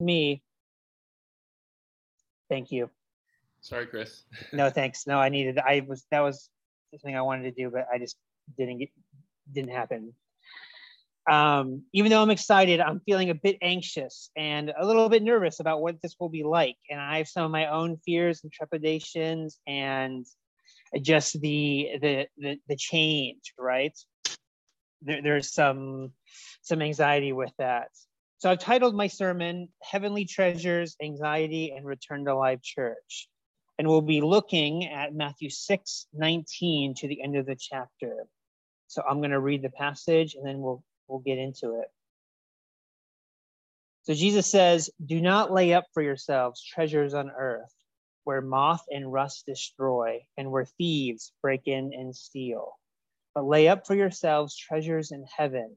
me. Thank you. Sorry, Chris. no, thanks. No, I needed. I was that was something I wanted to do, but I just didn't get didn't happen. Um, even though I'm excited, I'm feeling a bit anxious and a little bit nervous about what this will be like. And I have some of my own fears and trepidations and just the the the, the change, right? There, there's some some anxiety with that. So I've titled my sermon Heavenly Treasures, Anxiety, and Return to Live Church. And we'll be looking at Matthew 6 19 to the end of the chapter. So I'm going to read the passage and then we'll we'll get into it. So Jesus says, Do not lay up for yourselves treasures on earth, where moth and rust destroy, and where thieves break in and steal. But lay up for yourselves treasures in heaven,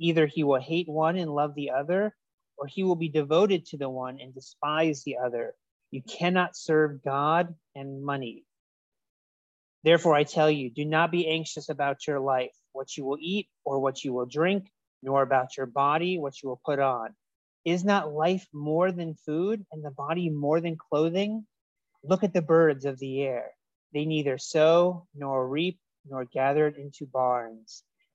either he will hate one and love the other, or he will be devoted to the one and despise the other. You cannot serve God and money. Therefore, I tell you, do not be anxious about your life what you will eat or what you will drink, nor about your body, what you will put on. Is not life more than food and the body more than clothing? Look at the birds of the air. They neither sow nor reap nor gather into barns,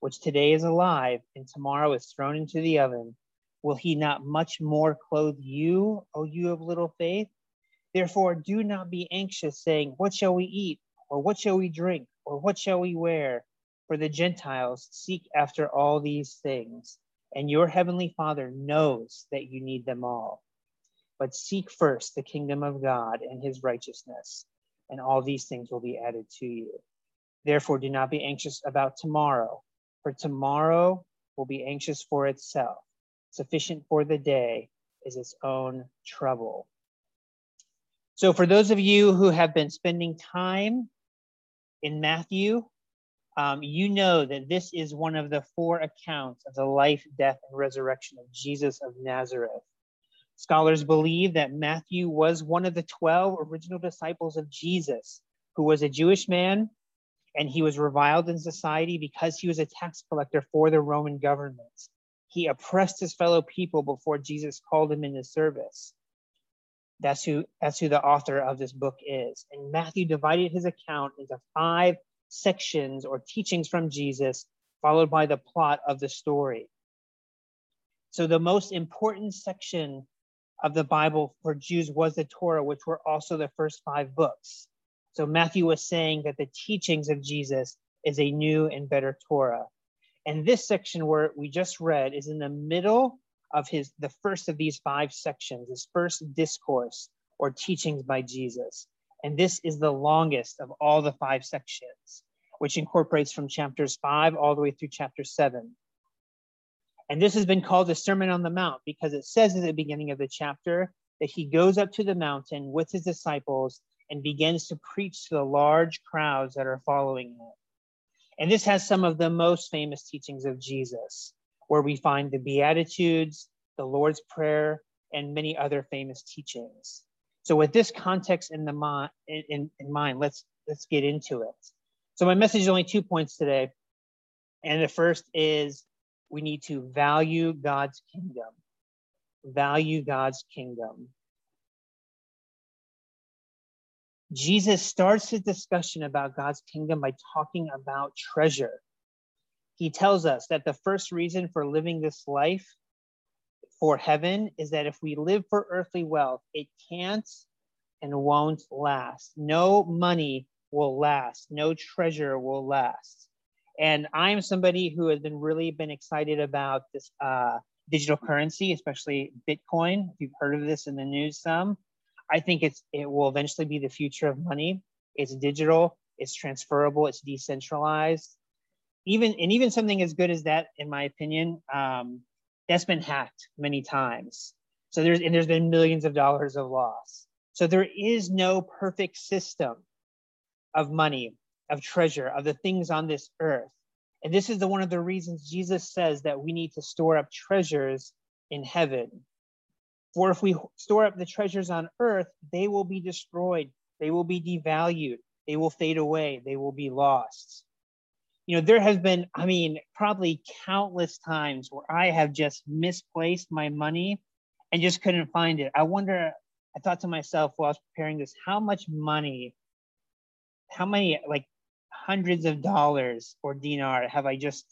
which today is alive and tomorrow is thrown into the oven, will he not much more clothe you, O you of little faith? Therefore, do not be anxious, saying, What shall we eat? Or what shall we drink? Or what shall we wear? For the Gentiles seek after all these things, and your heavenly Father knows that you need them all. But seek first the kingdom of God and his righteousness, and all these things will be added to you. Therefore, do not be anxious about tomorrow, for tomorrow will be anxious for itself. Sufficient for the day is its own trouble. So, for those of you who have been spending time in Matthew, um, you know that this is one of the four accounts of the life, death, and resurrection of Jesus of Nazareth. Scholars believe that Matthew was one of the 12 original disciples of Jesus, who was a Jewish man, and he was reviled in society because he was a tax collector for the Roman government. He oppressed his fellow people before Jesus called him into service. That's who, that's who the author of this book is. And Matthew divided his account into five sections or teachings from Jesus, followed by the plot of the story. So, the most important section of the Bible for Jews was the Torah, which were also the first five books. So, Matthew was saying that the teachings of Jesus is a new and better Torah. And this section where we just read is in the middle of his the first of these five sections, his first discourse or teachings by Jesus. And this is the longest of all the five sections, which incorporates from chapters five all the way through chapter seven. And this has been called the Sermon on the Mount because it says at the beginning of the chapter that he goes up to the mountain with his disciples and begins to preach to the large crowds that are following him. And this has some of the most famous teachings of Jesus, where we find the Beatitudes, the Lord's Prayer, and many other famous teachings. So with this context in the mind, in, in mind, let's let's get into it. So my message is only two points today, and the first is we need to value God's kingdom. Value God's kingdom. Jesus starts his discussion about God's kingdom by talking about treasure. He tells us that the first reason for living this life for heaven is that if we live for earthly wealth, it can't and won't last. No money will last. No treasure will last. And I'm somebody who has been really been excited about this uh, digital currency, especially Bitcoin. If you've heard of this in the news, some. I think it's it will eventually be the future of money. It's digital. It's transferable. It's decentralized. Even and even something as good as that, in my opinion, um, that's been hacked many times. So there's and there's been millions of dollars of loss. So there is no perfect system of money, of treasure, of the things on this earth. And this is the one of the reasons Jesus says that we need to store up treasures in heaven. For if we store up the treasures on earth, they will be destroyed, they will be devalued, they will fade away, they will be lost you know, there has been, I mean, probably countless times where I have just misplaced my money and just couldn't find it. I wonder, I thought to myself while I was preparing this, how much money, how many like hundreds of dollars or dinar have I just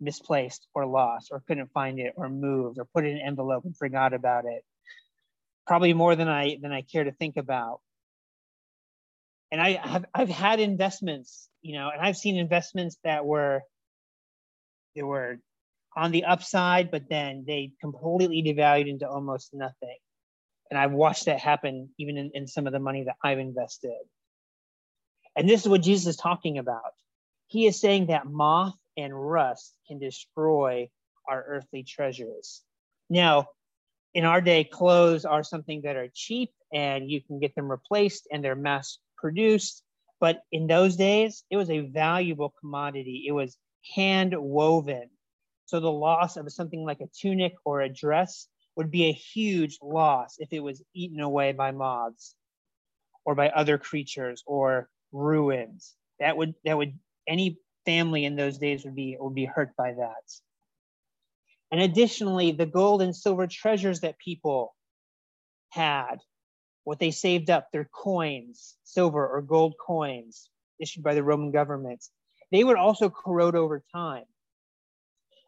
misplaced or lost or couldn't find it or moved or put in an envelope and forgot about it? Probably more than I than I care to think about and I have I've had investments, you know, and I've seen investments that were they were on the upside, but then they completely devalued into almost nothing. And I've watched that happen even in, in some of the money that I've invested. And this is what Jesus is talking about. He is saying that moth and rust can destroy our earthly treasures. Now, in our day, clothes are something that are cheap and you can get them replaced and they're mass produced. But in those days, it was a valuable commodity. It was hand woven. So the loss of something like a tunic or a dress would be a huge loss if it was eaten away by moths or by other creatures or ruins. That would that would any family in those days would be would be hurt by that. And additionally, the gold and silver treasures that people had what they saved up, their coins, silver or gold coins issued by the Roman government, they would also corrode over time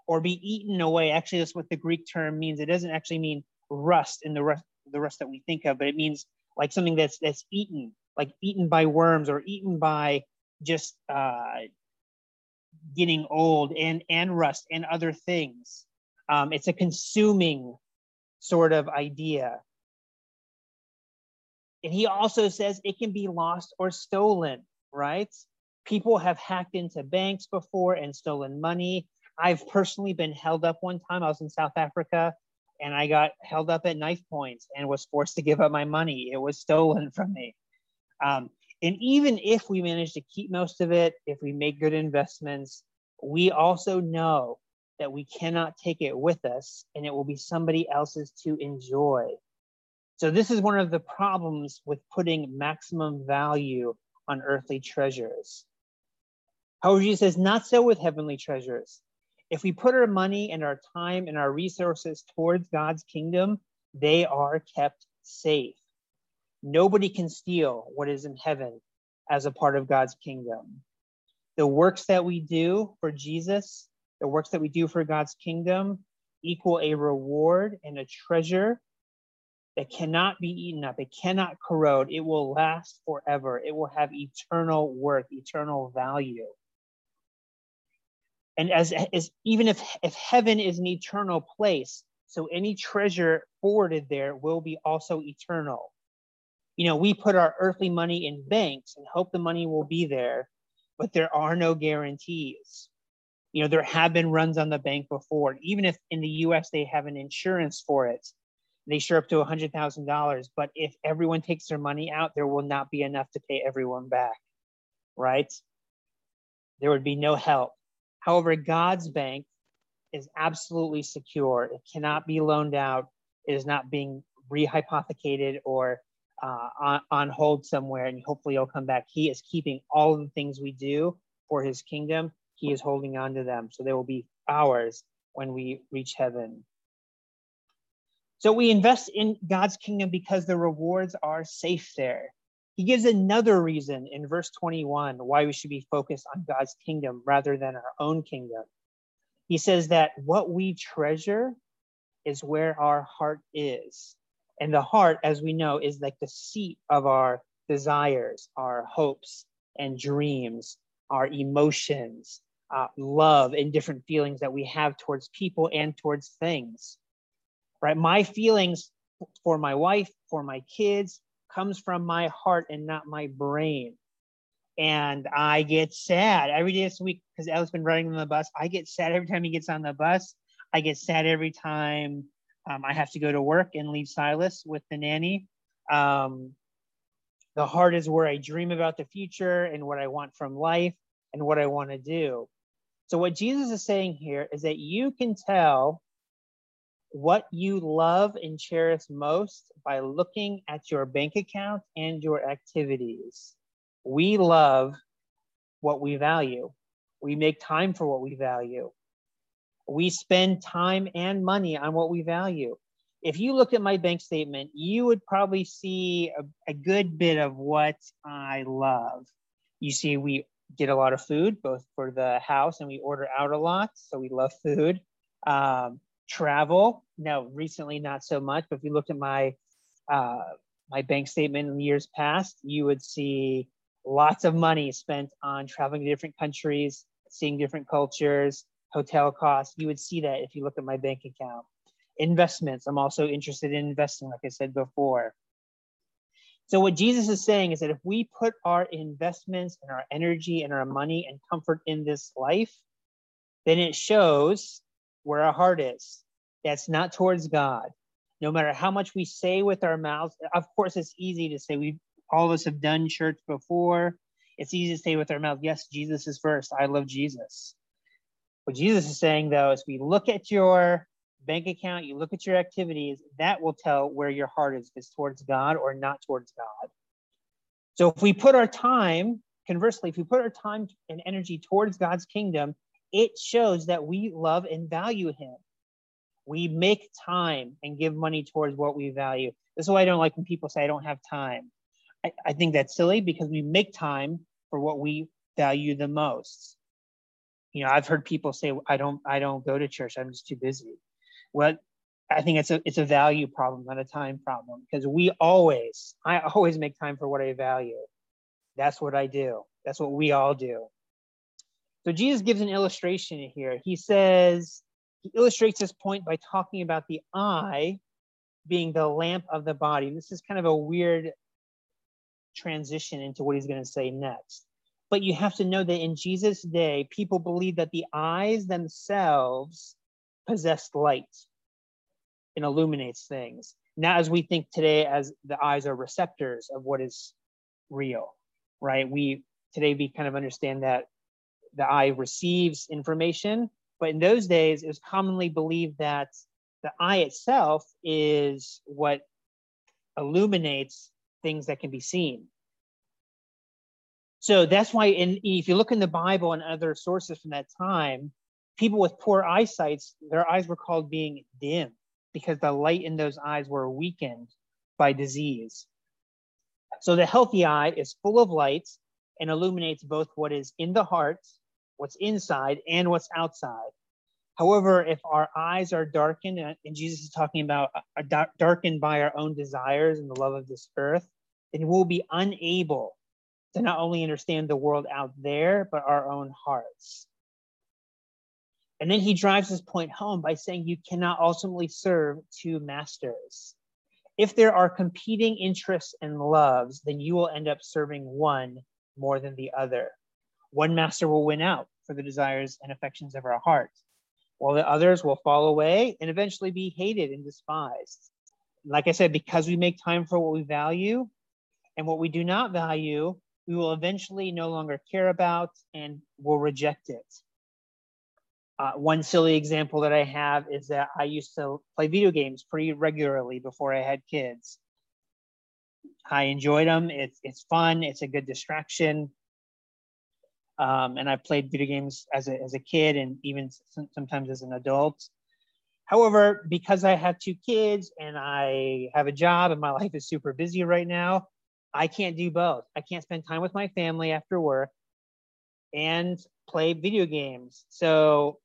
or be eaten away. Actually, that's what the Greek term means. It doesn't actually mean rust in the rust, the that we think of, but it means like something that's that's eaten, like eaten by worms or eaten by just uh, getting old and and rust and other things. Um, it's a consuming sort of idea. And he also says it can be lost or stolen, right? People have hacked into banks before and stolen money. I've personally been held up one time. I was in South Africa and I got held up at knife points and was forced to give up my money. It was stolen from me. Um, and even if we manage to keep most of it, if we make good investments, we also know that we cannot take it with us and it will be somebody else's to enjoy. So this is one of the problems with putting maximum value on earthly treasures. However, Jesus says, not so with heavenly treasures. If we put our money and our time and our resources towards God's kingdom, they are kept safe. Nobody can steal what is in heaven as a part of God's kingdom. The works that we do for Jesus, the works that we do for God's kingdom, equal a reward and a treasure that cannot be eaten up. It cannot corrode. It will last forever. It will have eternal worth, eternal value. And as, as even if, if heaven is an eternal place, so any treasure forwarded there will be also eternal. You know, we put our earthly money in banks and hope the money will be there, but there are no guarantees. You know, there have been runs on the bank before. Even if in the US they have an insurance for it, they sure up to $100,000. But if everyone takes their money out, there will not be enough to pay everyone back, right? There would be no help. However, God's bank is absolutely secure. It cannot be loaned out. It is not being rehypothecated or uh, on, on hold somewhere, and hopefully it'll come back. He is keeping all the things we do for his kingdom. He is holding on to them. So they will be ours when we reach heaven. So we invest in God's kingdom because the rewards are safe there. He gives another reason in verse 21 why we should be focused on God's kingdom rather than our own kingdom. He says that what we treasure is where our heart is. And the heart, as we know, is like the seat of our desires, our hopes and dreams, our emotions, uh, love, and different feelings that we have towards people and towards things. Right? My feelings for my wife, for my kids, comes from my heart and not my brain. And I get sad every day this week because Ellis been riding on the bus. I get sad every time he gets on the bus. I get sad every time um, I have to go to work and leave Silas with the nanny. Um, the heart is where I dream about the future and what I want from life and what I want to do. So, what Jesus is saying here is that you can tell what you love and cherish most by looking at your bank account and your activities. We love what we value. We make time for what we value. We spend time and money on what we value. If you look at my bank statement, you would probably see a, a good bit of what I love. You see, we get a lot of food, both for the house and we order out a lot. So we love food. Um, travel, no, recently not so much. But if you looked at my uh, my bank statement in years past, you would see lots of money spent on traveling to different countries, seeing different cultures, hotel costs. You would see that if you look at my bank account. Investments, I'm also interested in investing, like I said before. So, what Jesus is saying is that if we put our investments and our energy and our money and comfort in this life, then it shows where our heart is. That's not towards God. No matter how much we say with our mouths, of course, it's easy to say we all of us have done church before. It's easy to say with our mouth, yes, Jesus is first. I love Jesus. What Jesus is saying, though, is we look at your bank account, you look at your activities, that will tell where your heart is, if it's towards God or not towards God. So if we put our time, conversely, if we put our time and energy towards God's kingdom, it shows that we love and value Him. We make time and give money towards what we value. This is why I don't like when people say, I don't have time. I, I think that's silly because we make time for what we value the most. You know, I've heard people say, I don't, I don't go to church. I'm just too busy. Well, I think it's a it's a value problem, not a time problem, because we always, I always make time for what I value. That's what I do. That's what we all do. So Jesus gives an illustration here. He says, he illustrates this point by talking about the eye being the lamp of the body. This is kind of a weird transition into what he's going to say next. But you have to know that in Jesus' day, people believed that the eyes themselves possessed light and illuminates things. Not as we think today, as the eyes are receptors of what is real, right? We today we kind of understand that the eye receives information, but in those days, it was commonly believed that the eye itself is what illuminates things that can be seen. So that's why, in, if you look in the Bible and other sources from that time, people with poor eyesight, their eyes were called being dim because the light in those eyes were weakened by disease. So the healthy eye is full of light and illuminates both what is in the heart, what's inside, and what's outside. However, if our eyes are darkened, uh, and Jesus is talking about uh, uh, darkened by our own desires and the love of this earth, then we'll be unable to not only understand the world out there, but our own hearts. And then he drives this point home by saying you cannot ultimately serve two masters. If there are competing interests and loves, then you will end up serving one more than the other. One master will win out for the desires and affections of our heart, while the others will fall away and eventually be hated and despised. Like I said, because we make time for what we value and what we do not value, we will eventually no longer care about and will reject it. Uh, one silly example that I have is that I used to play video games pretty regularly before I had kids. I enjoyed them. It's it's fun. It's a good distraction. Um, and I played video games as a as a kid and even sometimes as an adult. However, because I have two kids and I have a job and my life is super busy right now, I can't do both. I can't spend time with my family after work and play video games. So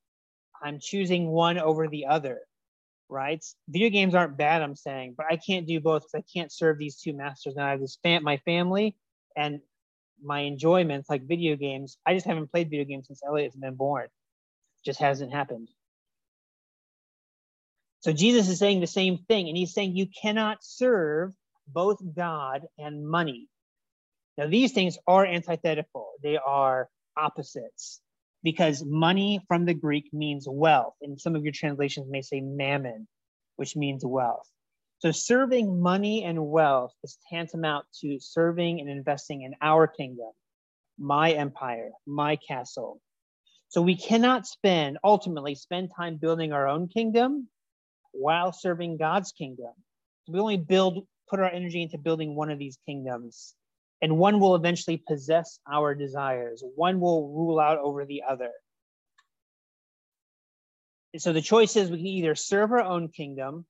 I'm choosing one over the other, right? Video games aren't bad, I'm saying, but I can't do both because I can't serve these two masters. Now I have this fam- my family and my enjoyments like video games. I just haven't played video games since Elliot has been born. Just hasn't happened. So Jesus is saying the same thing, and he's saying you cannot serve both God and money. Now, these things are antithetical, they are opposites because money from the Greek means wealth, and some of your translations may say mammon, which means wealth. So, serving money and wealth is tantamount to serving and investing in our kingdom, my empire, my castle. So, we cannot spend, ultimately, spend time building our own kingdom while serving God's kingdom. We only build, put our energy into building one of these kingdoms, and one will eventually possess our desires. One will rule out over the other. And So the choice is we can either serve our own kingdom,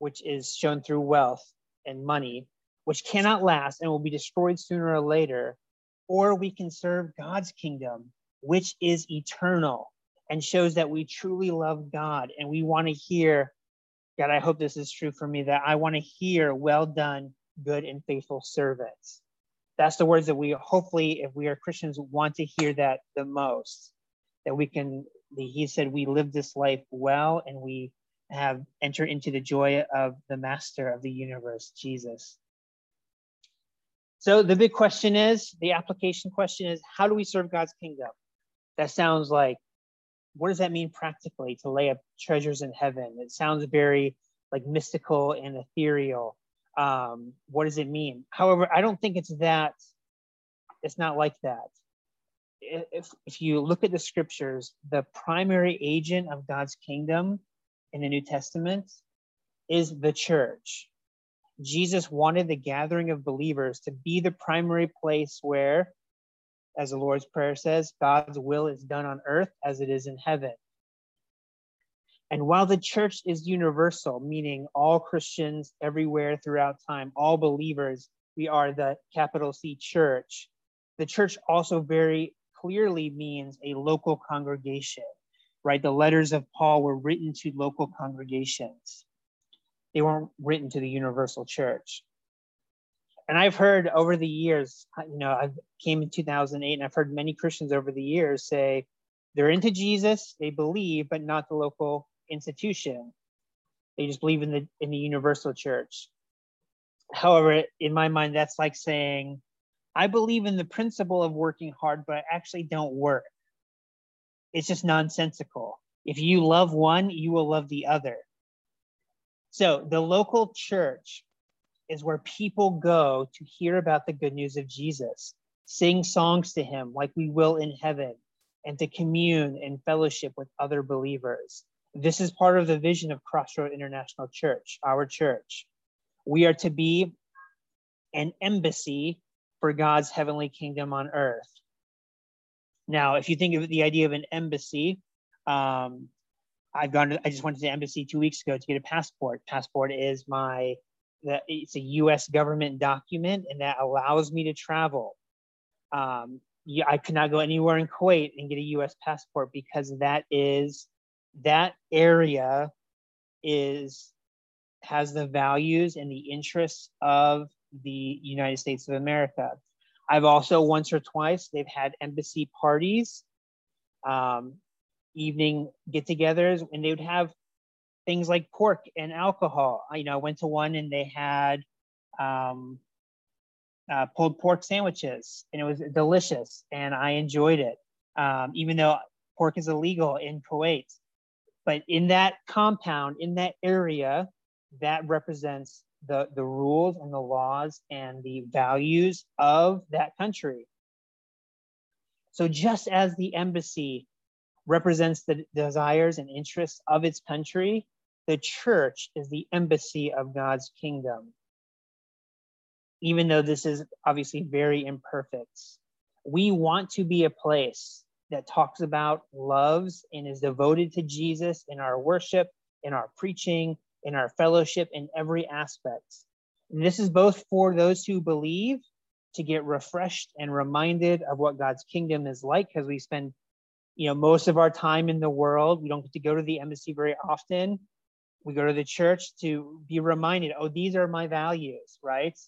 which is shown through wealth and money, which cannot last and will be destroyed sooner or later, or we can serve God's kingdom, which is eternal and shows that we truly love God and we want to hear, God, I hope this is true for me, that I want to hear, well done, good and faithful servants. That's the words that we hopefully, if we are Christians, want to hear that the most. That we can, he said, we live this life well and we have entered into the joy of the master of the universe, Jesus. So the big question is the application question is how do we serve God's kingdom? That sounds like what does that mean practically to lay up treasures in heaven? It sounds very like mystical and ethereal. Um, what does it mean? However, I don't think it's that, it's not like that. If, if you look at the scriptures, the primary agent of God's kingdom in the New Testament is the church. Jesus wanted the gathering of believers to be the primary place where as the Lord's Prayer says, God's will is done on earth as it is in heaven. And while the church is universal, meaning all Christians everywhere throughout time, all believers, we are the capital C church, the church also very clearly means a local congregation, right? The letters of Paul were written to local congregations, they weren't written to the universal church and I've heard over the years, you know, I came in 2008 and I've heard many Christians over the years say they're into Jesus, they believe, but not the local institution. They just believe in the in the universal church. However, in my mind, that's like saying, I believe in the principle of working hard, but I actually don't work. It's just nonsensical. If you love one, you will love the other. So the local church is where people go to hear about the good news of Jesus, sing songs to him like we will in heaven, and to commune and fellowship with other believers. This is part of the vision of Crossroad International Church, our church. We are to be an embassy for God's heavenly kingdom on earth. Now, if you think of the idea of an embassy, um, I've gone to, I just went to the embassy two weeks ago to get a passport. Passport is my that it's a U.S. government document and that allows me to travel. Um, I could not go anywhere in Kuwait and get a U.S. passport because that is that area is has the values and the interests of the United States of America. I've also once or twice they've had embassy parties, um, evening get-togethers, and they would have things like pork and alcohol. I, you know, I went to one and they had um, uh, pulled pork sandwiches, and it was delicious, and I enjoyed it. Um, even though pork is illegal in Kuwait, but in that compound, in that area, that represents the the rules and the laws and the values of that country. So just as the embassy represents the desires and interests of its country, the church is the embassy of God's kingdom. Even though this is obviously very imperfect, we want to be a place that talks about, loves, and is devoted to Jesus in our worship, in our preaching, in our fellowship, in every aspect. And this is both for those who believe to get refreshed and reminded of what God's kingdom is like, because we spend, you know, most of our time in the world. We don't get to go to the embassy very often We go to the church to be reminded, oh, these are my values, right?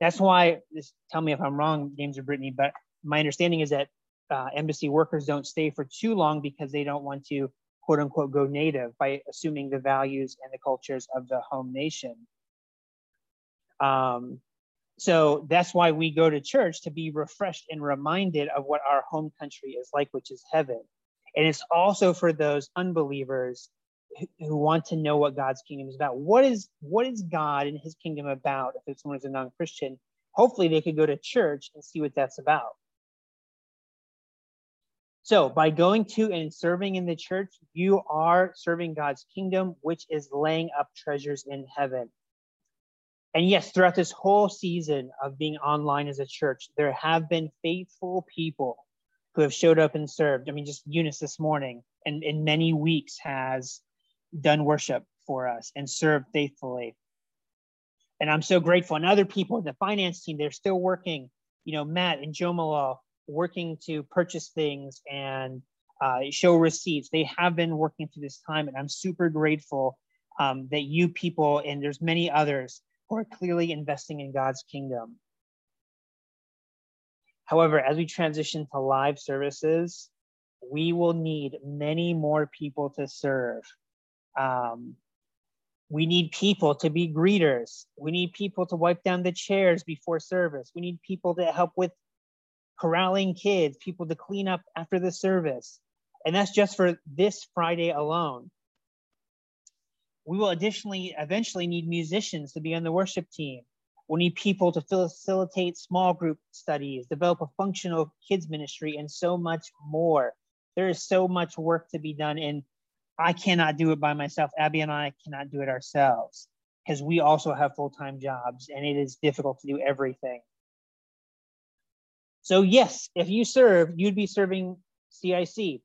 That's why, just tell me if I'm wrong, James or Brittany, but my understanding is that uh, embassy workers don't stay for too long because they don't want to quote unquote go native by assuming the values and the cultures of the home nation. Um, so that's why we go to church to be refreshed and reminded of what our home country is like, which is heaven. And it's also for those unbelievers who, who want to know what God's kingdom is about. What is what is God and his kingdom about? If someone is a non-Christian, hopefully they could go to church and see what that's about. So by going to and serving in the church, you are serving God's kingdom, which is laying up treasures in heaven. And yes, throughout this whole season of being online as a church, there have been faithful people who have showed up and served. I mean, just Eunice this morning and in many weeks has done worship for us and served faithfully. And I'm so grateful. And other people, in the finance team, they're still working. You know, Matt and Joe Malal working to purchase things and uh, show receipts. They have been working through this time, and I'm super grateful um, that you people and there's many others who are clearly investing in God's kingdom. However, as we transition to live services, we will need many more people to serve. Um, we need people to be greeters. We need people to wipe down the chairs before service. We need people to help with corralling kids, people to clean up after the service. And that's just for this Friday alone. We will additionally eventually need musicians to be on the worship team. We'll need people to facilitate small group studies, develop a functional kids ministry, and so much more. There is so much work to be done, and I cannot do it by myself. Abby and I cannot do it ourselves because we also have full time jobs, and it is difficult to do everything. So yes, if you serve, you'd be serving CIC,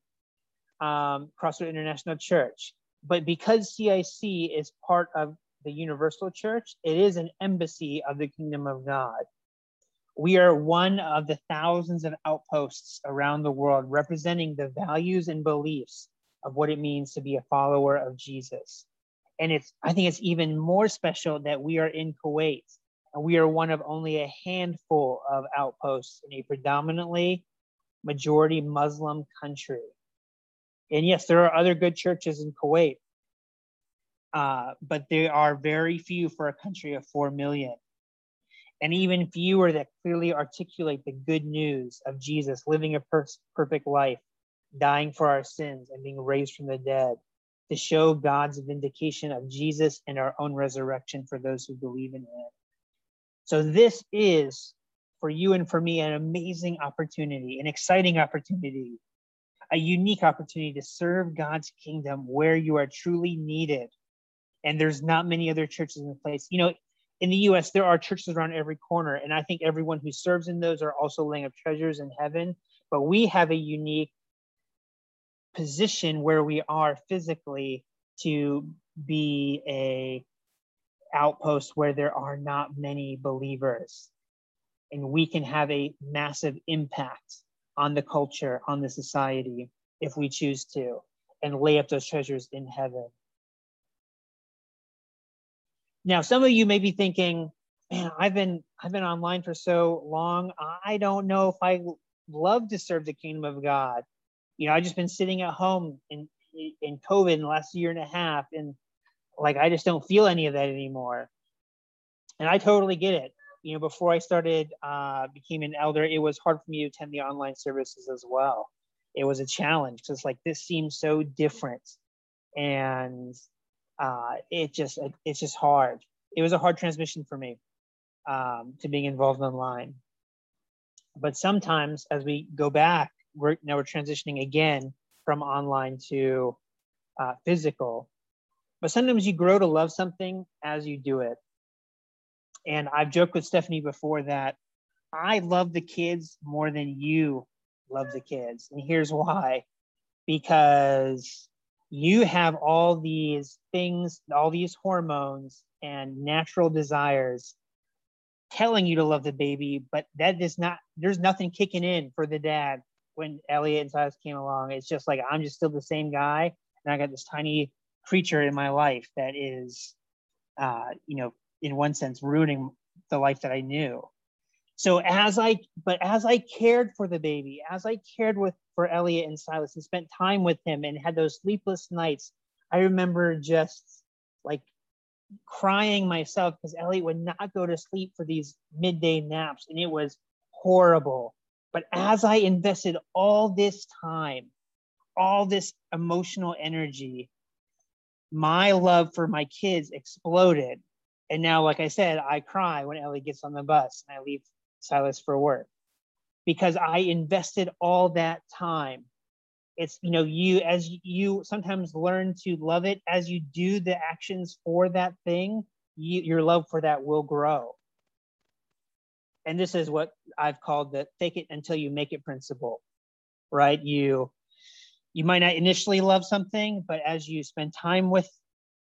um, Crossroad International Church. But because CIC is part of the Universal Church, it is an embassy of the kingdom of God. We are one of the thousands of outposts around the world representing the values and beliefs of what it means to be a follower of Jesus. And it's I think it's even more special that we are in Kuwait we are one of only a handful of outposts in a predominantly majority Muslim country. And yes, there are other good churches in Kuwait, uh, but there are very few for a country of 4 million. And even fewer that clearly articulate the good news of Jesus living a per- perfect life, dying for our sins, and being raised from the dead to show God's vindication of Jesus and our own resurrection for those who believe in him. So this is for you and for me an amazing opportunity, an exciting opportunity, a unique opportunity to serve God's kingdom where you are truly needed. And there's not many other churches in the place. You know, in the US, there are churches around every corner. And I think everyone who serves in those are also laying up treasures in heaven. But we have a unique position where we are physically to be a outposts where there are not many believers. And we can have a massive impact on the culture, on the society, if we choose to, and lay up those treasures in heaven. Now, some of you may be thinking, man, I've been I've been online for so long. I don't know if I love to serve the kingdom of God. You know, I've just been sitting at home in in COVID in the last year and a half, and like I just don't feel any of that anymore. And I totally get it. You know, before I started, uh, became an elder, it was hard for me to attend the online services as well. It was a challenge because like this seems so different, and uh, it just it's just hard. It was a hard transmission for me um, to being involved online. But sometimes, as we go back, we're now we're transitioning again from online to uh, physical but sometimes you grow to love something as you do it. And I've joked with Stephanie before that I love the kids more than you love the kids. And here's why because you have all these things, all these hormones and natural desires telling you to love the baby, but that is not, there's nothing kicking in for the dad when Elliot and Silas came along. It's just like, I'm just still the same guy. And I got this tiny creature in my life that is, uh, you know, in one sense, ruining the life that I knew. So as I, but as I cared for the baby, as I cared with for Elliot and Silas and spent time with him and had those sleepless nights, I remember just like crying myself because Elliot would not go to sleep for these midday naps, and it was horrible. But as I invested all this time, all this emotional energy, my love for my kids exploded. And now, like I said, I cry when Ellie gets on the bus and I leave Silas for work because I invested all that time. It's, you know, you, as you sometimes learn to love it, as you do the actions for that thing, you, your love for that will grow and this is what I've called the fake it until you make it principle, right? You you might not initially love something, but as you spend time with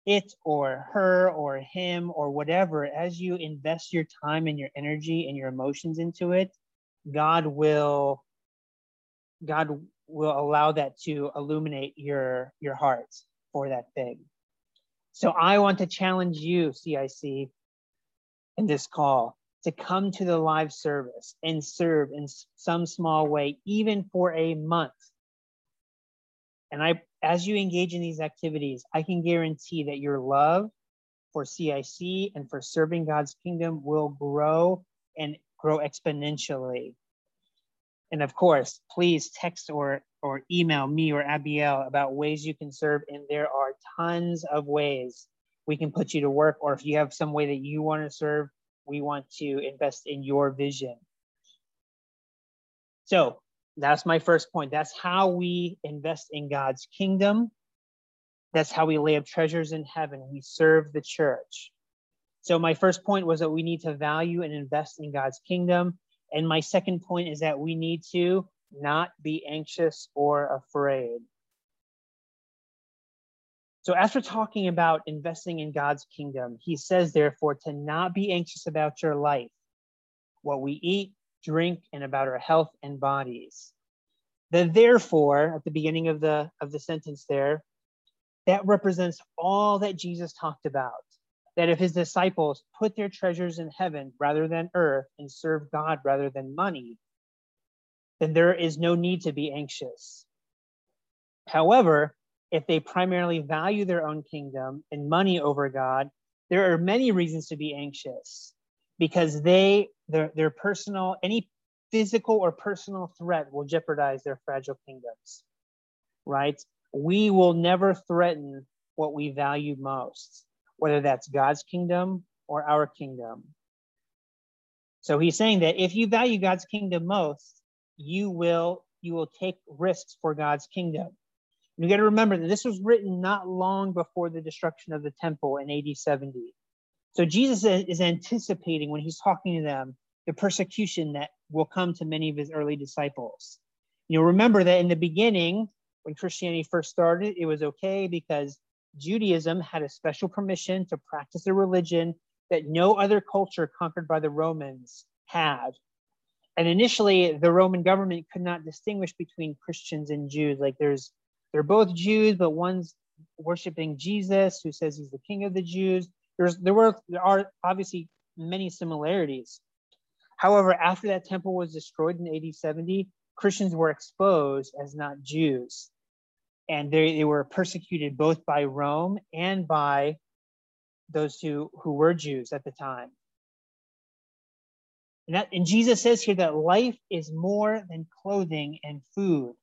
it or her or him or whatever, as you invest your time and your energy and your emotions into it, God will God will allow that to illuminate your your heart for that thing. So I want to challenge you, CIC, in this call to come to the live service and serve in some small way, even for a month. And I, as you engage in these activities, I can guarantee that your love for CIC and for serving God's kingdom will grow and grow exponentially. And of course, please text or, or email me or Abiel about ways you can serve. And there are tons of ways we can put you to work. Or if you have some way that you want to serve, we want to invest in your vision. So that's my first point. That's how we invest in God's kingdom. That's how we lay up treasures in heaven. We serve the church. So my first point was that we need to value and invest in God's kingdom. And my second point is that we need to not be anxious or afraid. So, after talking about investing in God's kingdom, he says, therefore, to not be anxious about your life, what we eat, drink, and about our health and bodies. The therefore at the beginning of the of the sentence there, that represents all that Jesus talked about. That if his disciples put their treasures in heaven rather than earth and serve God rather than money, then there is no need to be anxious. However, if they primarily value their own kingdom and money over God, there are many reasons to be anxious because they their their personal any physical or personal threat will jeopardize their fragile kingdoms. Right? We will never threaten what we value most, whether that's God's kingdom or our kingdom. So he's saying that if you value God's kingdom most, you will you will take risks for God's kingdom. You got to remember that this was written not long before the destruction of the temple in AD 70. So Jesus is anticipating when he's talking to them the persecution that will come to many of his early disciples. You know, remember that in the beginning, when Christianity first started, it was okay because Judaism had a special permission to practice a religion that no other culture conquered by the Romans had. And initially, the Roman government could not distinguish between Christians and Jews. Like there's they're both Jews, but one's worshiping Jesus, who says he's the king of the Jews. There's there were there are obviously many similarities. However, after that temple was destroyed in AD 70, Christians were exposed as not Jews. And they, they were persecuted both by Rome and by those who, who were Jews at the time. And, that, and Jesus says here that life is more than clothing and food.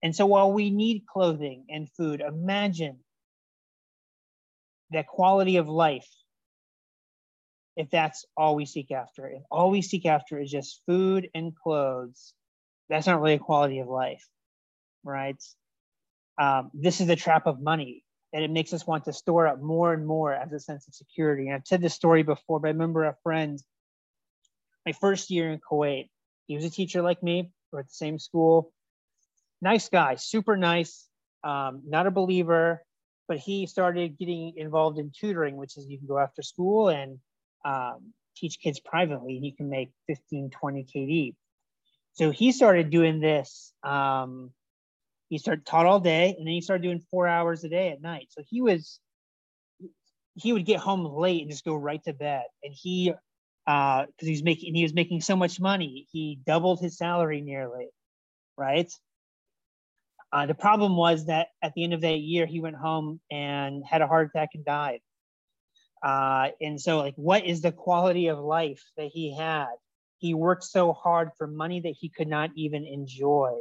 And so while we need clothing and food, imagine that quality of life if that's all we seek after. If all we seek after is just food and clothes, that's not really a quality of life, right? Um, this is the trap of money, and it makes us want to store up more and more as a sense of security. And I've said this story before, but I remember a friend, my first year in Kuwait, he was a teacher like me, we're at the same school nice guy, super nice, um, not a believer, but he started getting involved in tutoring, which is you can go after school and um, teach kids privately and you can make 15, 20 KD. So he started doing this um, He started taught all day, and then he started doing four hours a day at night. So he was he would get home late and just go right to bed. And he because uh, he's making he was making so much money, he doubled his salary nearly, right? Uh, the problem was that at the end of that year, he went home and had a heart attack and died. Uh, and so, like, what is the quality of life that he had? He worked so hard for money that he could not even enjoy.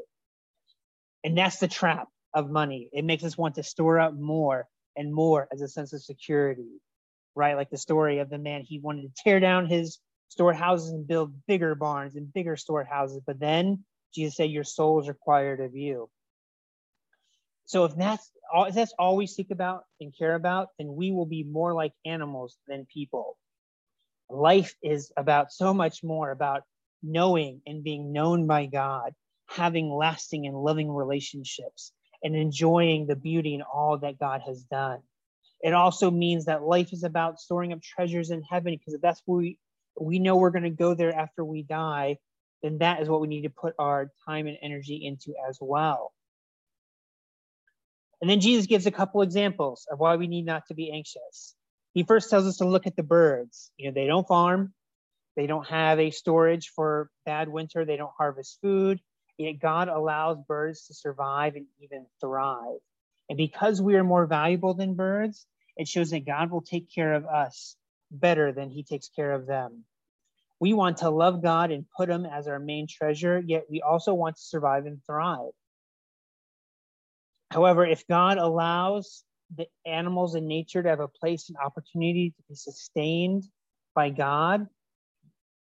And that's the trap of money. It makes us want to store up more and more as a sense of security, right? Like the story of the man, he wanted to tear down his storehouses and build bigger barns and bigger storehouses. But then Jesus said, Your soul is required of you. So if that's all, if that's all we seek about and care about, then we will be more like animals than people. Life is about so much more about knowing and being known by God, having lasting and loving relationships, and enjoying the beauty in all that God has done. It also means that life is about storing up treasures in heaven because if that's where we, we know we're going to go there after we die, then that is what we need to put our time and energy into as well. And then Jesus gives a couple examples of why we need not to be anxious. He first tells us to look at the birds. You know, they don't farm, they don't have a storage for bad winter, they don't harvest food, yet God allows birds to survive and even thrive. And because we are more valuable than birds, it shows that God will take care of us better than he takes care of them. We want to love God and put him as our main treasure, yet we also want to survive and thrive. However, if God allows the animals in nature to have a place and opportunity to be sustained by God,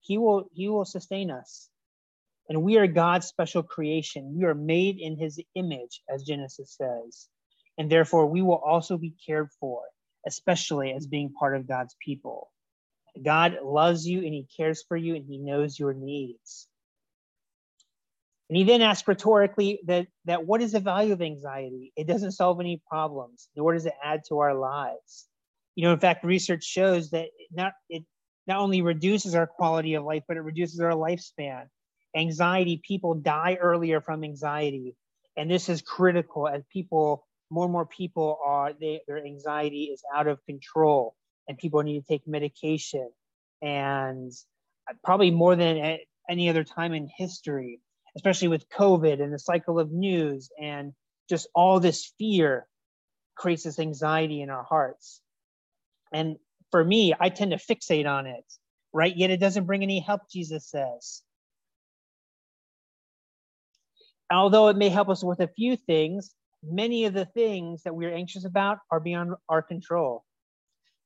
He will He will sustain us. And we are God's special creation. We are made in His image, as Genesis says. And therefore, we will also be cared for, especially as being part of God's people. God loves you and He cares for you and He knows your needs. And he then asks rhetorically that, that what is the value of anxiety? It doesn't solve any problems, nor does it add to our lives. You know, in fact, research shows that not it not only reduces our quality of life, but it reduces our lifespan. Anxiety, people die earlier from anxiety. And this is critical as people, more and more people are, they, their anxiety is out of control and people need to take medication. And uh, probably more than at any other time in history, especially with COVID and the cycle of news and just all this fear creates this anxiety in our hearts. And for me, I tend to fixate on it, right? Yet it doesn't bring any help, Jesus says. Although it may help us with a few things, many of the things that we're anxious about are beyond our control.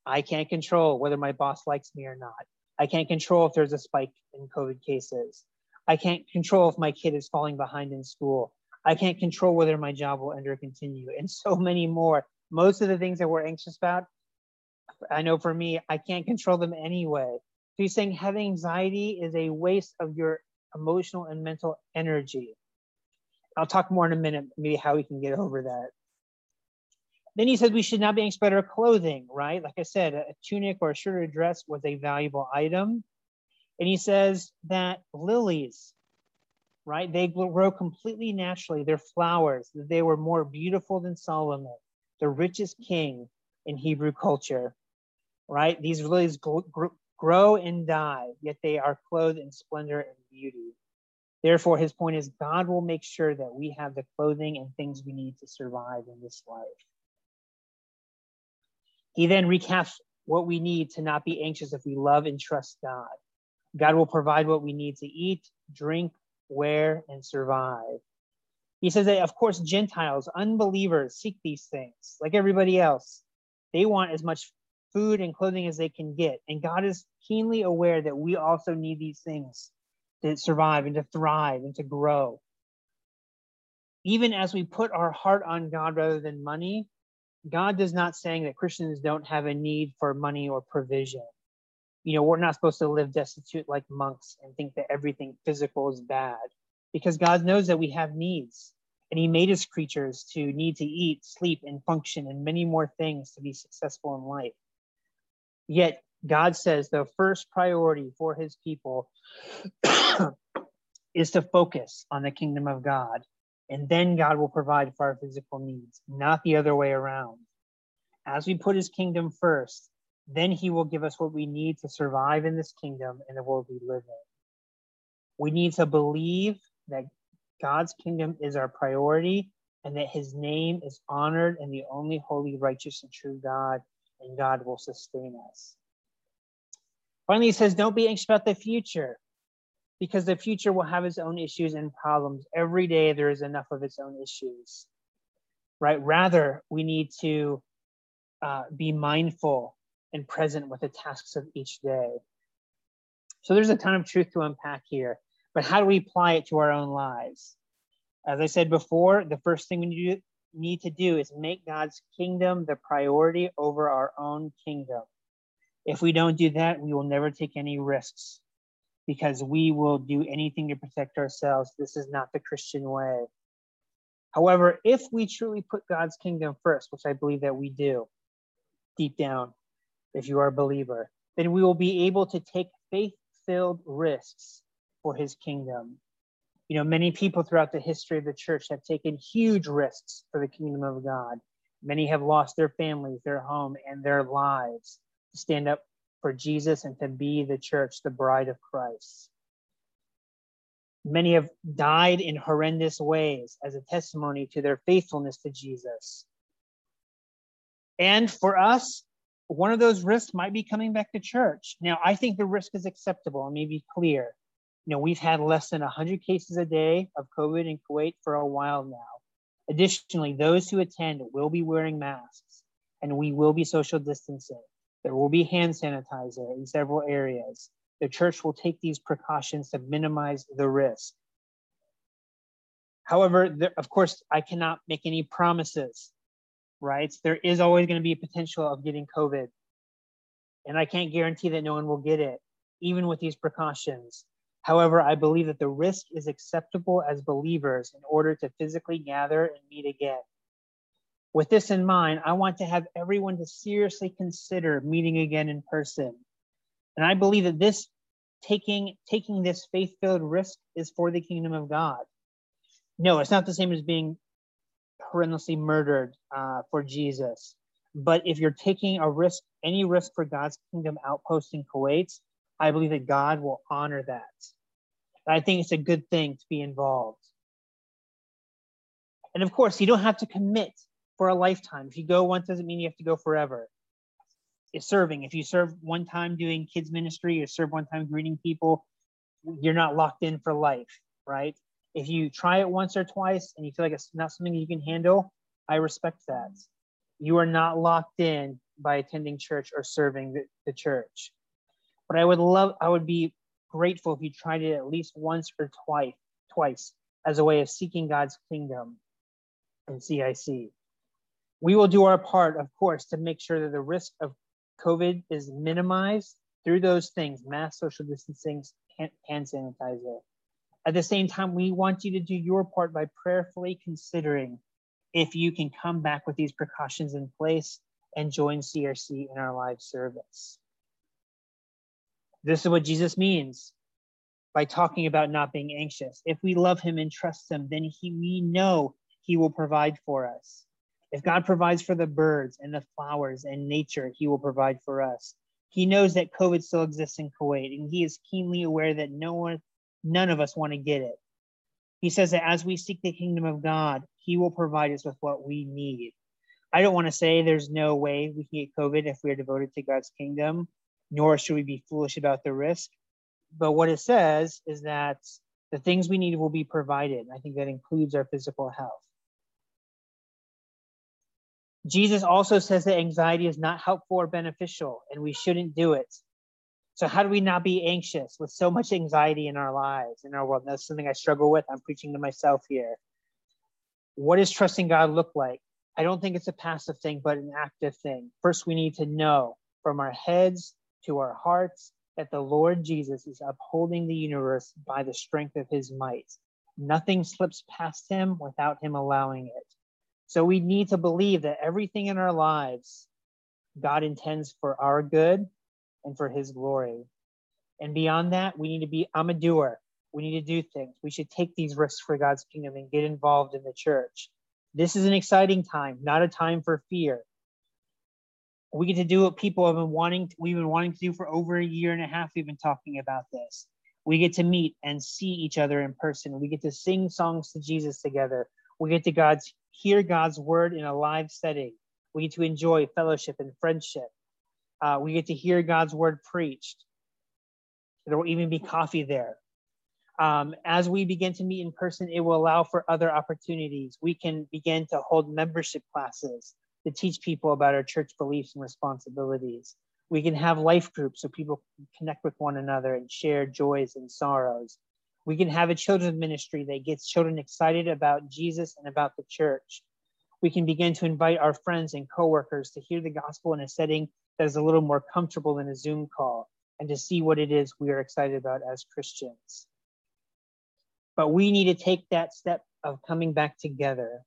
I can't control whether my boss likes me or not. I can't control if there's a spike in COVID cases. I can't control if my kid is falling behind in school. I can't control whether my job will end or continue, and so many more. Most of the things that we're anxious about, I know for me, I can't control them anyway. So he's saying having anxiety is a waste of your emotional and mental energy. I'll talk more in a minute, maybe how we can get over that. Then he says we should not be anxious about our clothing, right? Like I said, a tunic or a shirt or dress was a valuable item. And he says that lilies, right, they grow completely naturally. They're flowers. They were more beautiful than Solomon, the richest king in Hebrew culture, right? These lilies grow and die, yet they are clothed in splendor and beauty. Therefore, his point is God will make sure that we have the clothing and things we need to survive in this life. He then recaps what we need to not be anxious if we love and trust God. God will provide what we need to eat, drink, wear, and survive. He says that, of course, Gentiles, unbelievers, seek these things like everybody else. They want as much food and clothing as they can get. And God is keenly aware that we also need these things to survive and to thrive and to grow. Even as we put our heart on God rather than money, God does not saying that Christians don't have a need for money or provision you know, we're not supposed to live destitute like monks and think that everything physical is bad because God knows that we have needs and he made his creatures to need to eat, sleep, and function and many more things to be successful in life. Yet God says the first priority for his people is to focus on the kingdom of God And then God will provide for our physical needs, not the other way around. As we put his kingdom first, then he will give us what we need to survive in this kingdom and the world we live in. We need to believe that God's kingdom is our priority and that his name is honored and the only holy, righteous, and true God, and God will sustain us. Finally, he says, Don't be anxious about the future because the future will have its own issues and problems. Every day there is enough of its own issues, right? Rather, we need to uh, be mindful and present with the tasks of each day. So there's a ton of truth to unpack here, but how do we apply it to our own lives? As I said before, the first thing we need to do, need to do is make God's kingdom the priority over our own kingdom. If we don't do that, we will never take any risks because we will do anything to protect ourselves. This is not the Christian way. However, if we truly put God's kingdom first, which I believe that we do deep down, if you are a believer, then we will be able to take faith filled risks for his kingdom. You know, many people throughout the history of the church have taken huge risks for the kingdom of God. Many have lost their families, their home, and their lives to stand up for Jesus and to be the church, the bride of Christ. Many have died in horrendous ways as a testimony to their faithfulness to Jesus. And for us, one of those risks might be coming back to church. Now, I think the risk is acceptable. Let me be clear. You know, we've had less than 100 cases a day of COVID in Kuwait for a while now. Additionally, those who attend will be wearing masks and we will be social distancing. There will be hand sanitizer in several areas. The church will take these precautions to minimize the risk. However, there, of course, I cannot make any promises, right? There is always going to be a potential of getting COVID. And I can't guarantee that no one will get it, even with these precautions. However, I believe that the risk is acceptable as believers in order to physically gather and meet again. With this in mind, I want to have everyone to seriously consider meeting again in person. And I believe that this taking taking this faith-filled risk is for the kingdom of God. No, it's not the same as being horrendously murdered uh, for Jesus. But if you're taking a risk, any risk for God's kingdom outpost in Kuwait, I believe that God will honor that. I think it's a good thing to be involved. And of course, you don't have to commit for a lifetime. If you go once doesn't mean you have to go forever. It's serving. If you serve one time doing kids ministry or serve one time greeting people, you're not locked in for life, right? If you try it once or twice and you feel like it's not something you can handle, I respect that. You are not locked in by attending church or serving the, the church. But I would love, I would be grateful if you tried it at least once or twice, twice as a way of seeking God's kingdom in CIC. We will do our part, of course, to make sure that the risk of COVID is minimized through those things mass social distancing, hand sanitizer. At the same time, we want you to do your part by prayerfully considering if you can come back with these precautions in place and join CRC in our live service. This is what Jesus means by talking about not being anxious. If we love him and trust him, then he, we know he will provide for us. If God provides for the birds and the flowers and nature, he will provide for us. He knows that COVID still exists in Kuwait, and he is keenly aware that no one, none of us want to get it. He says that as we seek the kingdom of God, he will provide us with what we need. I don't want to say there's no way we can get COVID if we are devoted to God's kingdom, nor should we be foolish about the risk. But what it says is that the things we need will be provided. I think that includes our physical health. Jesus also says that anxiety is not helpful or beneficial, and we shouldn't do it. So, how do we not be anxious with so much anxiety in our lives, in our world? that's something I struggle with. I'm preaching to myself here. What does trusting God look like? I don't think it's a passive thing, but an active thing. First, we need to know from our heads to our hearts that the Lord Jesus is upholding the universe by the strength of his might. Nothing slips past him without him allowing it. So we need to believe that everything in our lives, God intends for our good and for his glory. And beyond that, we need to be, I'm a doer. We need to do things. We should take these risks for God's kingdom and get involved in the church. This is an exciting time, not a time for fear. We get to do what people have been wanting, to, we've been wanting to do for over a year and a half. We've been talking about this. We get to meet and see each other in person. We get to sing songs to Jesus together. We get to God's hear God's word in a live setting. We get to enjoy fellowship and friendship. Uh, we get to hear God's word preached. There will even be coffee there. Um, as we begin to meet in person, it will allow for other opportunities. We can begin to hold membership classes to teach people about our church beliefs and responsibilities. We can have life groups so people can connect with one another and share joys and sorrows. We can have a children's ministry that gets children excited about Jesus and about the church. We can begin to invite our friends and coworkers to hear the gospel in a setting that is a little more comfortable than a Zoom call and to see what it is we are excited about as Christians. But we need to take that step of coming back together.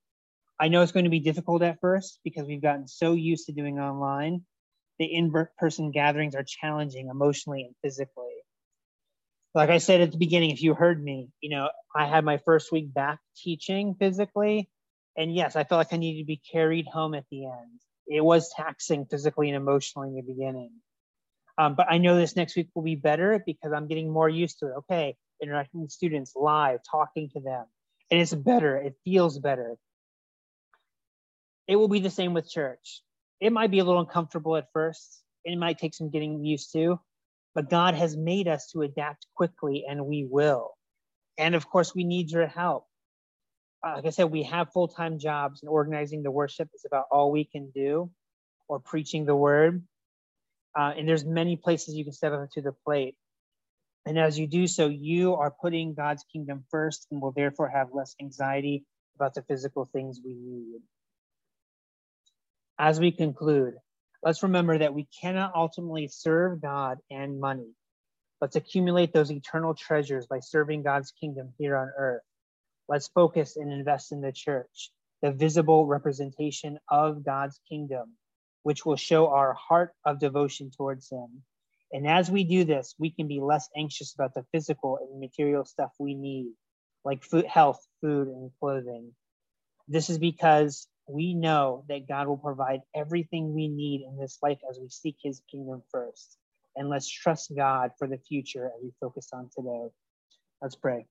I know it's going to be difficult at first because we've gotten so used to doing online. The in person gatherings are challenging emotionally and physically. Like I said at the beginning, if you heard me, you know, I had my first week back teaching physically. And yes, I felt like I needed to be carried home at the end. It was taxing physically and emotionally in the beginning. Um, but I know this next week will be better because I'm getting more used to it. Okay, interacting with students live, talking to them. And it's better, it feels better. It will be the same with church. It might be a little uncomfortable at first, it might take some getting used to, but God has made us to adapt quickly and we will. And of course, we need your help. Uh, like I said, we have full time jobs, and organizing the worship is about all we can do, or preaching the word. Uh, and there's many places you can step up to the plate. And as you do so, you are putting God's kingdom first and will therefore have less anxiety about the physical things we need. As we conclude, let's remember that we cannot ultimately serve God and money. Let's accumulate those eternal treasures by serving God's kingdom here on earth. Let's focus and invest in the church, the visible representation of God's kingdom, which will show our heart of devotion towards Him and as we do this, we can be less anxious about the physical and material stuff we need, like food, health, food, and clothing. This is because we know that God will provide everything we need in this life as we seek his kingdom first. And let's trust God for the future as we focus on today. Let's pray.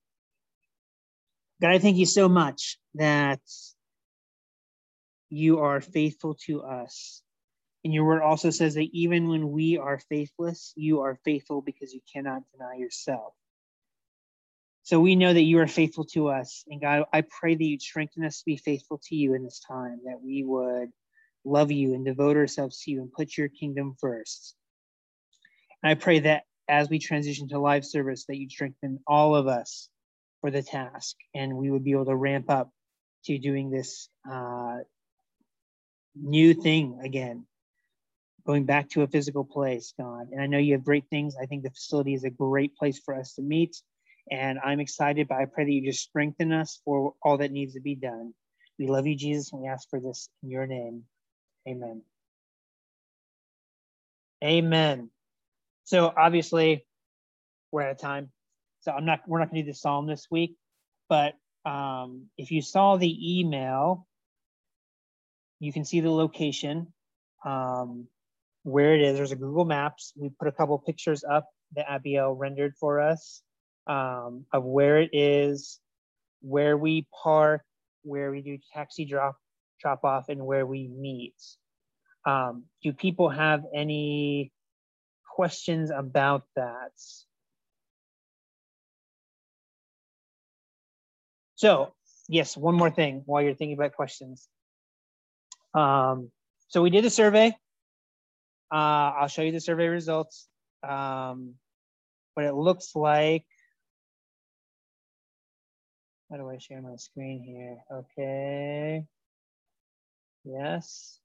God, I thank you so much that you are faithful to us and your word also says that even when we are faithless, you are faithful because you cannot deny yourself. So we know that you are faithful to us. And God, I pray that you'd strengthen us to be faithful to you in this time, that we would love you and devote ourselves to you and put your kingdom first. And I pray that as we transition to live service, that you'd strengthen all of us for the task and we would be able to ramp up to doing this uh, new thing again going back to a physical place, God. And I know you have great things. I think the facility is a great place for us to meet. And I'm excited, but I pray that you just strengthen us for all that needs to be done. We love you, Jesus, and we ask for this in your name. Amen. Amen. So obviously, we're out of time. So I'm not. We're not going to do the psalm this week. But um, if you saw the email, you can see the location. Um, where it is. There's a Google Maps. We put a couple pictures up that Abiel rendered for us um, of where it is, where we park, where we do taxi drop drop off, and where we meet. Um, do people have any questions about that? So, yes, one more thing while you're thinking about questions. Um, so we did a survey uh, I'll show you the survey results. Um, but it looks like, how do I share my screen here? Okay. Yes.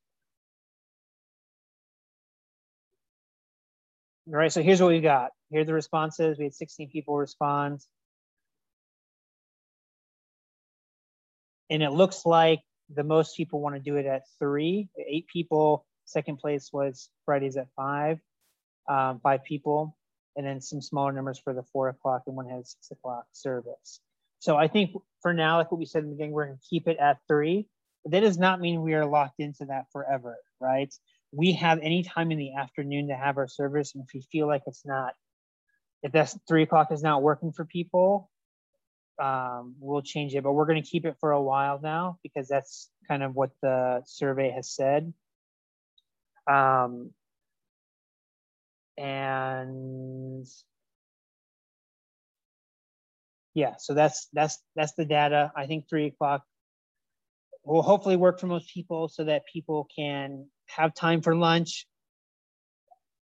All right, so here's what we got. Here are the responses. We had 16 people respond. And it looks like the most people want to do it at three. Eight people Second place was Fridays at five, um, five people. and then some smaller numbers for the four o'clock and one has six o'clock service. So I think for now, like what we said in the beginning, we're going to keep it at three. But that does not mean we are locked into that forever, right? We have any time in the afternoon to have our service, and if we feel like it's not, if that's three o'clock is not working for people, um, we'll change it. But we're going to keep it for a while now because that's kind of what the survey has said. Um, and yeah, so that's that's that's the data. I think three o'clock will hopefully work for most people so that people can have time for lunch,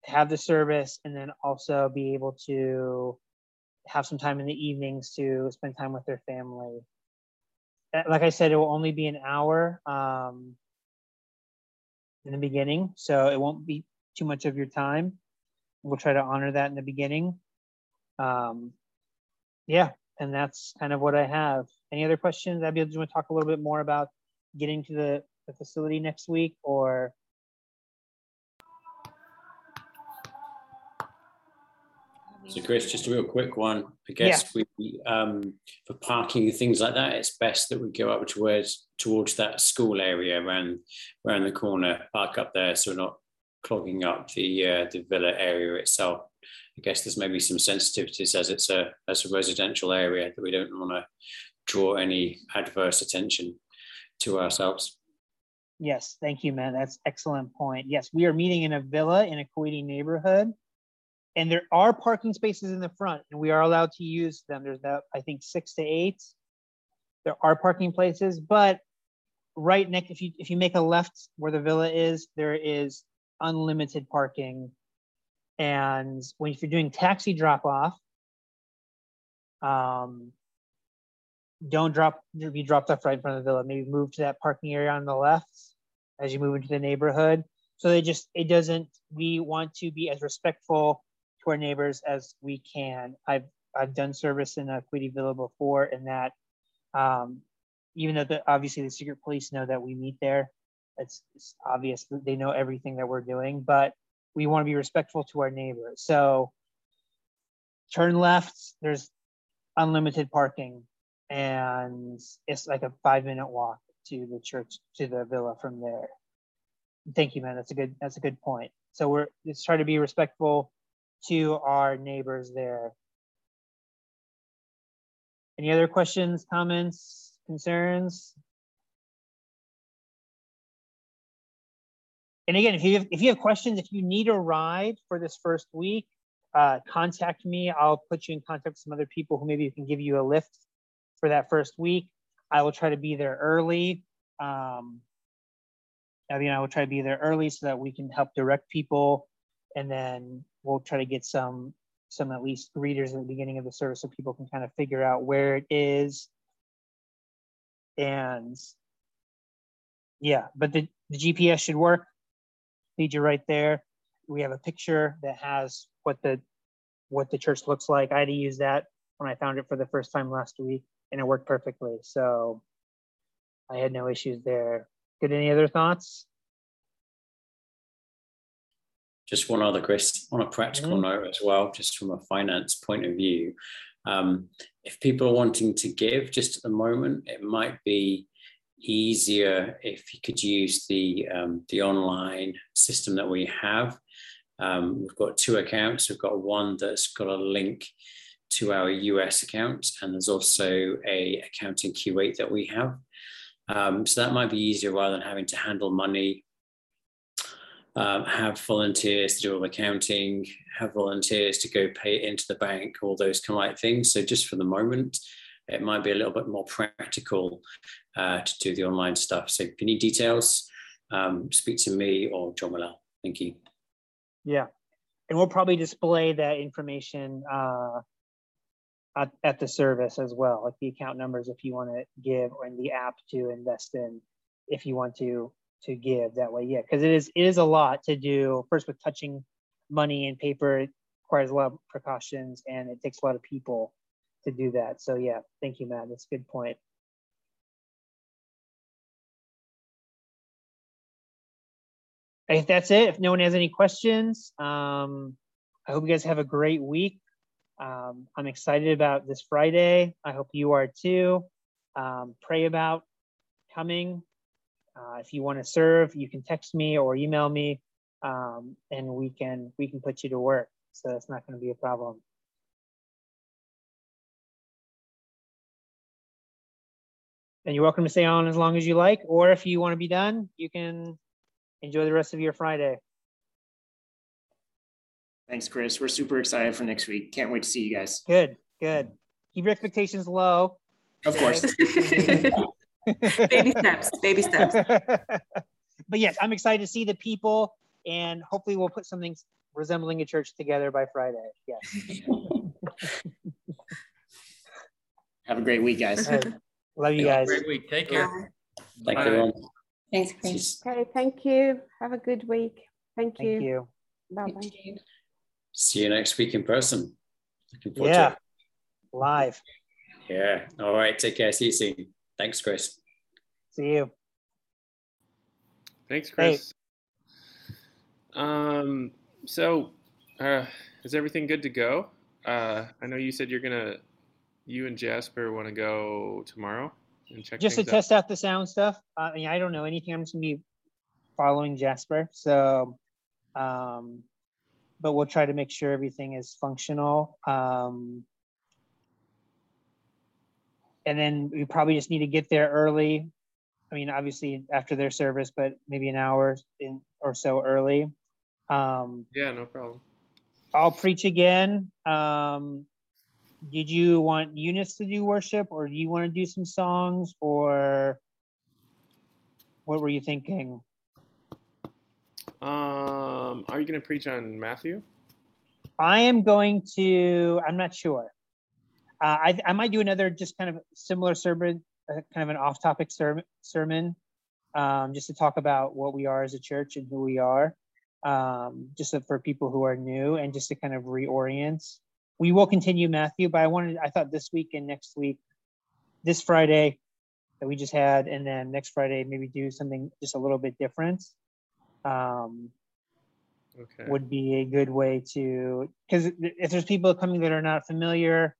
have the service, and then also be able to have some time in the evenings to spend time with their family. Uh, like I said, it will only be an hour um, in the beginning, so it won't be too much of your time. We'll try to honor that in the beginning. Um, yeah, and that's kind of what I have. Any other questions? Abby, do you want to talk a little bit more about getting to the, the facility next week or? So Chris, just a real quick one. I guess yeah. we um, for parking and things like that, it's best that we go up towards towards that school area around around the corner, park up there, so we're not clogging up the uh, the villa area itself. I guess there's maybe some sensitivities as it's a as a residential area that we don't want to draw any adverse attention to ourselves. Yes, thank you, man. That's excellent point. Yes, we are meeting in a villa in a Kuwaiti neighborhood, and there are parking spaces in the front, and we are allowed to use them. There's about I think six to eight. There are parking places, but right next, if you if you make a left where the villa is, there is unlimited parking and when if you're doing taxi drop off, um, don't drop be dropped off right in front of the villa. Maybe move to that parking area on the left as you move into the neighborhood. So they just it doesn't. We want to be as respectful to our neighbors as we can. I've I've done service in a Kuwaiti villa before, and that um, even though the, obviously the secret police know that we meet there, it's, it's obvious that they know everything that we're doing, but we want to be respectful to our neighbors. So turn left, there's unlimited parking, and it's like a five minute walk to the church to the villa from there. Thank you, man. That's a good that's a good point. So we're let's try to be respectful to our neighbors there. Any other questions, comments, concerns? and again, if you have, if you have questions, if you need a ride for this first week, uh, contact me. I'll put you in contact with some other people who maybe can give you a lift for that first week. I will try to be there early. Um, I mean, I will try to be there early so that we can help direct people, and then we'll try to get some some at least readers at the beginning of the service so people can kind of figure out where it is. And yeah, but the, the GPS should work lead you right there. We have a picture that has what the what the church looks like. I had to use that when I found it for the first time last week, and it worked perfectly. So I had no issues there. Good. Any other thoughts? Just one other, Chris, on a practical mm-hmm. note as well, just from a finance point of view. Um, if people are wanting to give just at the moment, it might be easier if you could use the, um, the online system that we have. Um, we've got two accounts. We've got one that's got a link to our US account, and there's also a account in Kuwait that we have. Um, so that might be easier rather than having to handle money, um, have volunteers to do all the accounting, have volunteers to go pay it into the bank, all those kind of things. So just for the moment, it might be a little bit more practical uh, to do the online stuff. So if you need details, um, speak to me or John Willell. Thank you. Yeah, and we'll probably display that information uh, at, at the service as well, like the account numbers if you want to give, or in the app to invest in if you want to to give that way. Yeah, because it is it is a lot to do. First with touching money and paper, it requires a lot of precautions and it takes a lot of people to do that. So yeah, thank you, Matt. That's a good point. If that's it, if no one has any questions, um, I hope you guys have a great week. Um, I'm excited about this Friday. I hope you are too. Um, pray about coming. Uh, if you want to serve, you can text me or email me, um, and we can we can put you to work. So that's not going to be a problem. And you're welcome to stay on as long as you like, or if you want to be done, you can enjoy the rest of your Friday. Thanks, Chris. We're super excited for next week. Can't wait to see you guys. Good, good. Keep your expectations low. Of course. baby steps, baby steps. but yes, I'm excited to see the people, and hopefully, we'll put something resembling a church together by Friday. Yes. Have a great week, guys. Love you guys. Great week. Take care. Thank Bye. you, everyone. Thanks, Chris. Okay, thank you. Have a good week. Thank you. Thank you. Bye bye. See you next week in person. Looking forward to it. Live. Yeah. All right. Take care. See you soon. Thanks, Chris. See you. Thanks, Chris. Um, so uh, is everything good to go? Uh, I know you said you're gonna, you and Jasper want to go tomorrow and check Just to things test out the sound stuff. Uh, I mean, I don't know anything. I'm just gonna be following Jasper. So, um, but we'll try to make sure everything is functional. Um, and then we probably just need to get there early. I mean, obviously after their service, but maybe an hour in, or so early. Um, Yeah, no problem. I'll preach again. Um, did you want Eunice to do worship, or do you want to do some songs, or what were you thinking? Um, are you gonna preach on Matthew? I am going to. I'm not sure. Uh, I I might do another just kind of similar sermon, uh, kind of an off-topic sermon, sermon, um, just to talk about what we are as a church and who we are, um, just so for people who are new and just to kind of reorient. We will continue Matthew, but I wanted. I thought this week and next week, this Friday that we just had, and then next Friday maybe do something just a little bit different. Um, Okay. would be a good way to because if there's people coming that are not familiar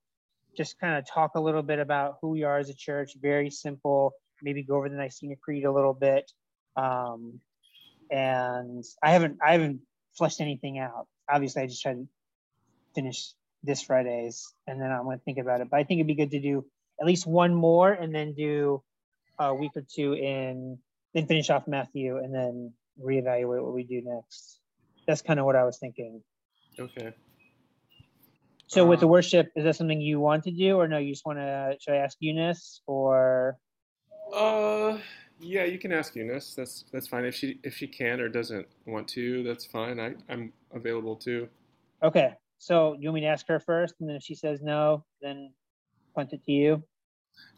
just kind of talk a little bit about who we are as a church very simple maybe go over the nicene creed a little bit um, and i haven't i haven't fleshed anything out obviously i just tried to finish this friday's and then i'm going to think about it but i think it'd be good to do at least one more and then do a week or two in then finish off matthew and then reevaluate what we do next that's kind of what I was thinking. Okay. So with the Um, worship, is that something you want to do, or no? You just want to? Should I ask Eunice, or Uh, yeah, you can ask Eunice. That's that's fine. If she if she can or doesn't want to, that's fine. I I'm available too. okay? So you want me to ask her first, and then if she says no, then punt it to you.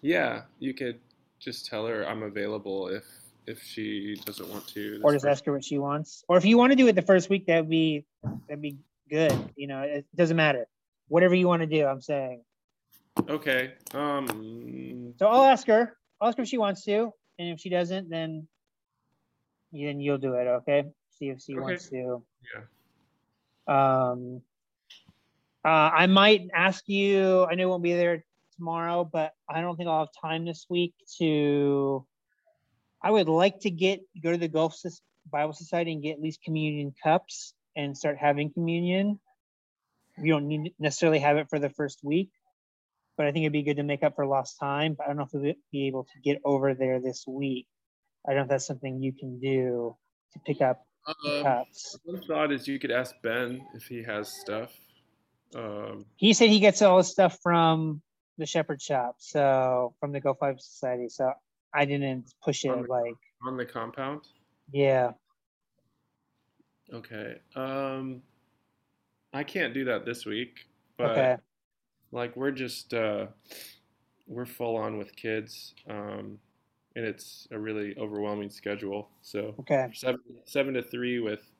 Yeah, you could just tell her I'm available if if she doesn't want to. or just ask her what she wants. Or if you want to do it the first week, that'd be that'd be good. You know, it doesn't matter. Whatever you want to do, I'm saying. Okay. Um. So I'll ask her. I'll ask her if she wants to, and if she doesn't, then then you'll do it. Okay. See if she Okay. wants to. Yeah. Um, uh, I might ask you. I know you won't be there tomorrow, but I don't think I'll have time this week to. I would like to get go to the Gulf Bible Society and get at least communion cups and start having communion. You don't need necessarily have it for the first week, but I think it'd be good to make up for lost time. But I don't know if we'll be able to get over there this week. I don't know if that's something you can do to pick up Um, cups. one thought is you could ask Ben if he has stuff. Um. He said he gets all his stuff from the Shepherd Shop, so from the Gulf Bible Society. So I didn't push it On the- like, on the compound. yeah. Okay. Um, I can't do that this week, but Okay. like we're just uh, we're full on with kids, um, and it's a really overwhelming schedule. So Okay. seven seven to three with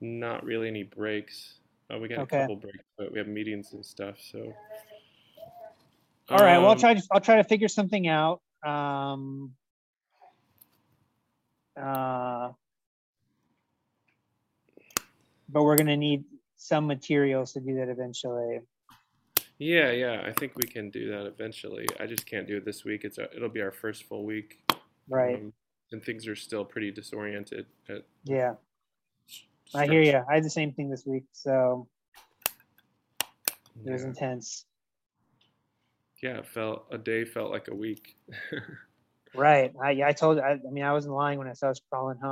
not really any breaks. Uh, we got Okay. a couple breaks, but we have meetings and stuff. So. All right. Well, I'll Um, try. To, I'll try to figure something out. Um. Uh. But we're gonna need some materials to do that eventually. Yeah, yeah. I think we can do that eventually. I just can't do it this week. It's it'll be our first full week. Right. um, and things are still pretty disoriented. At Yeah. I hear you. I had the same thing this week, so it was Yeah. intense. yeah, it felt a day felt like a week. Right. I, I told. I, I mean, I wasn't lying when I said I was crawling home.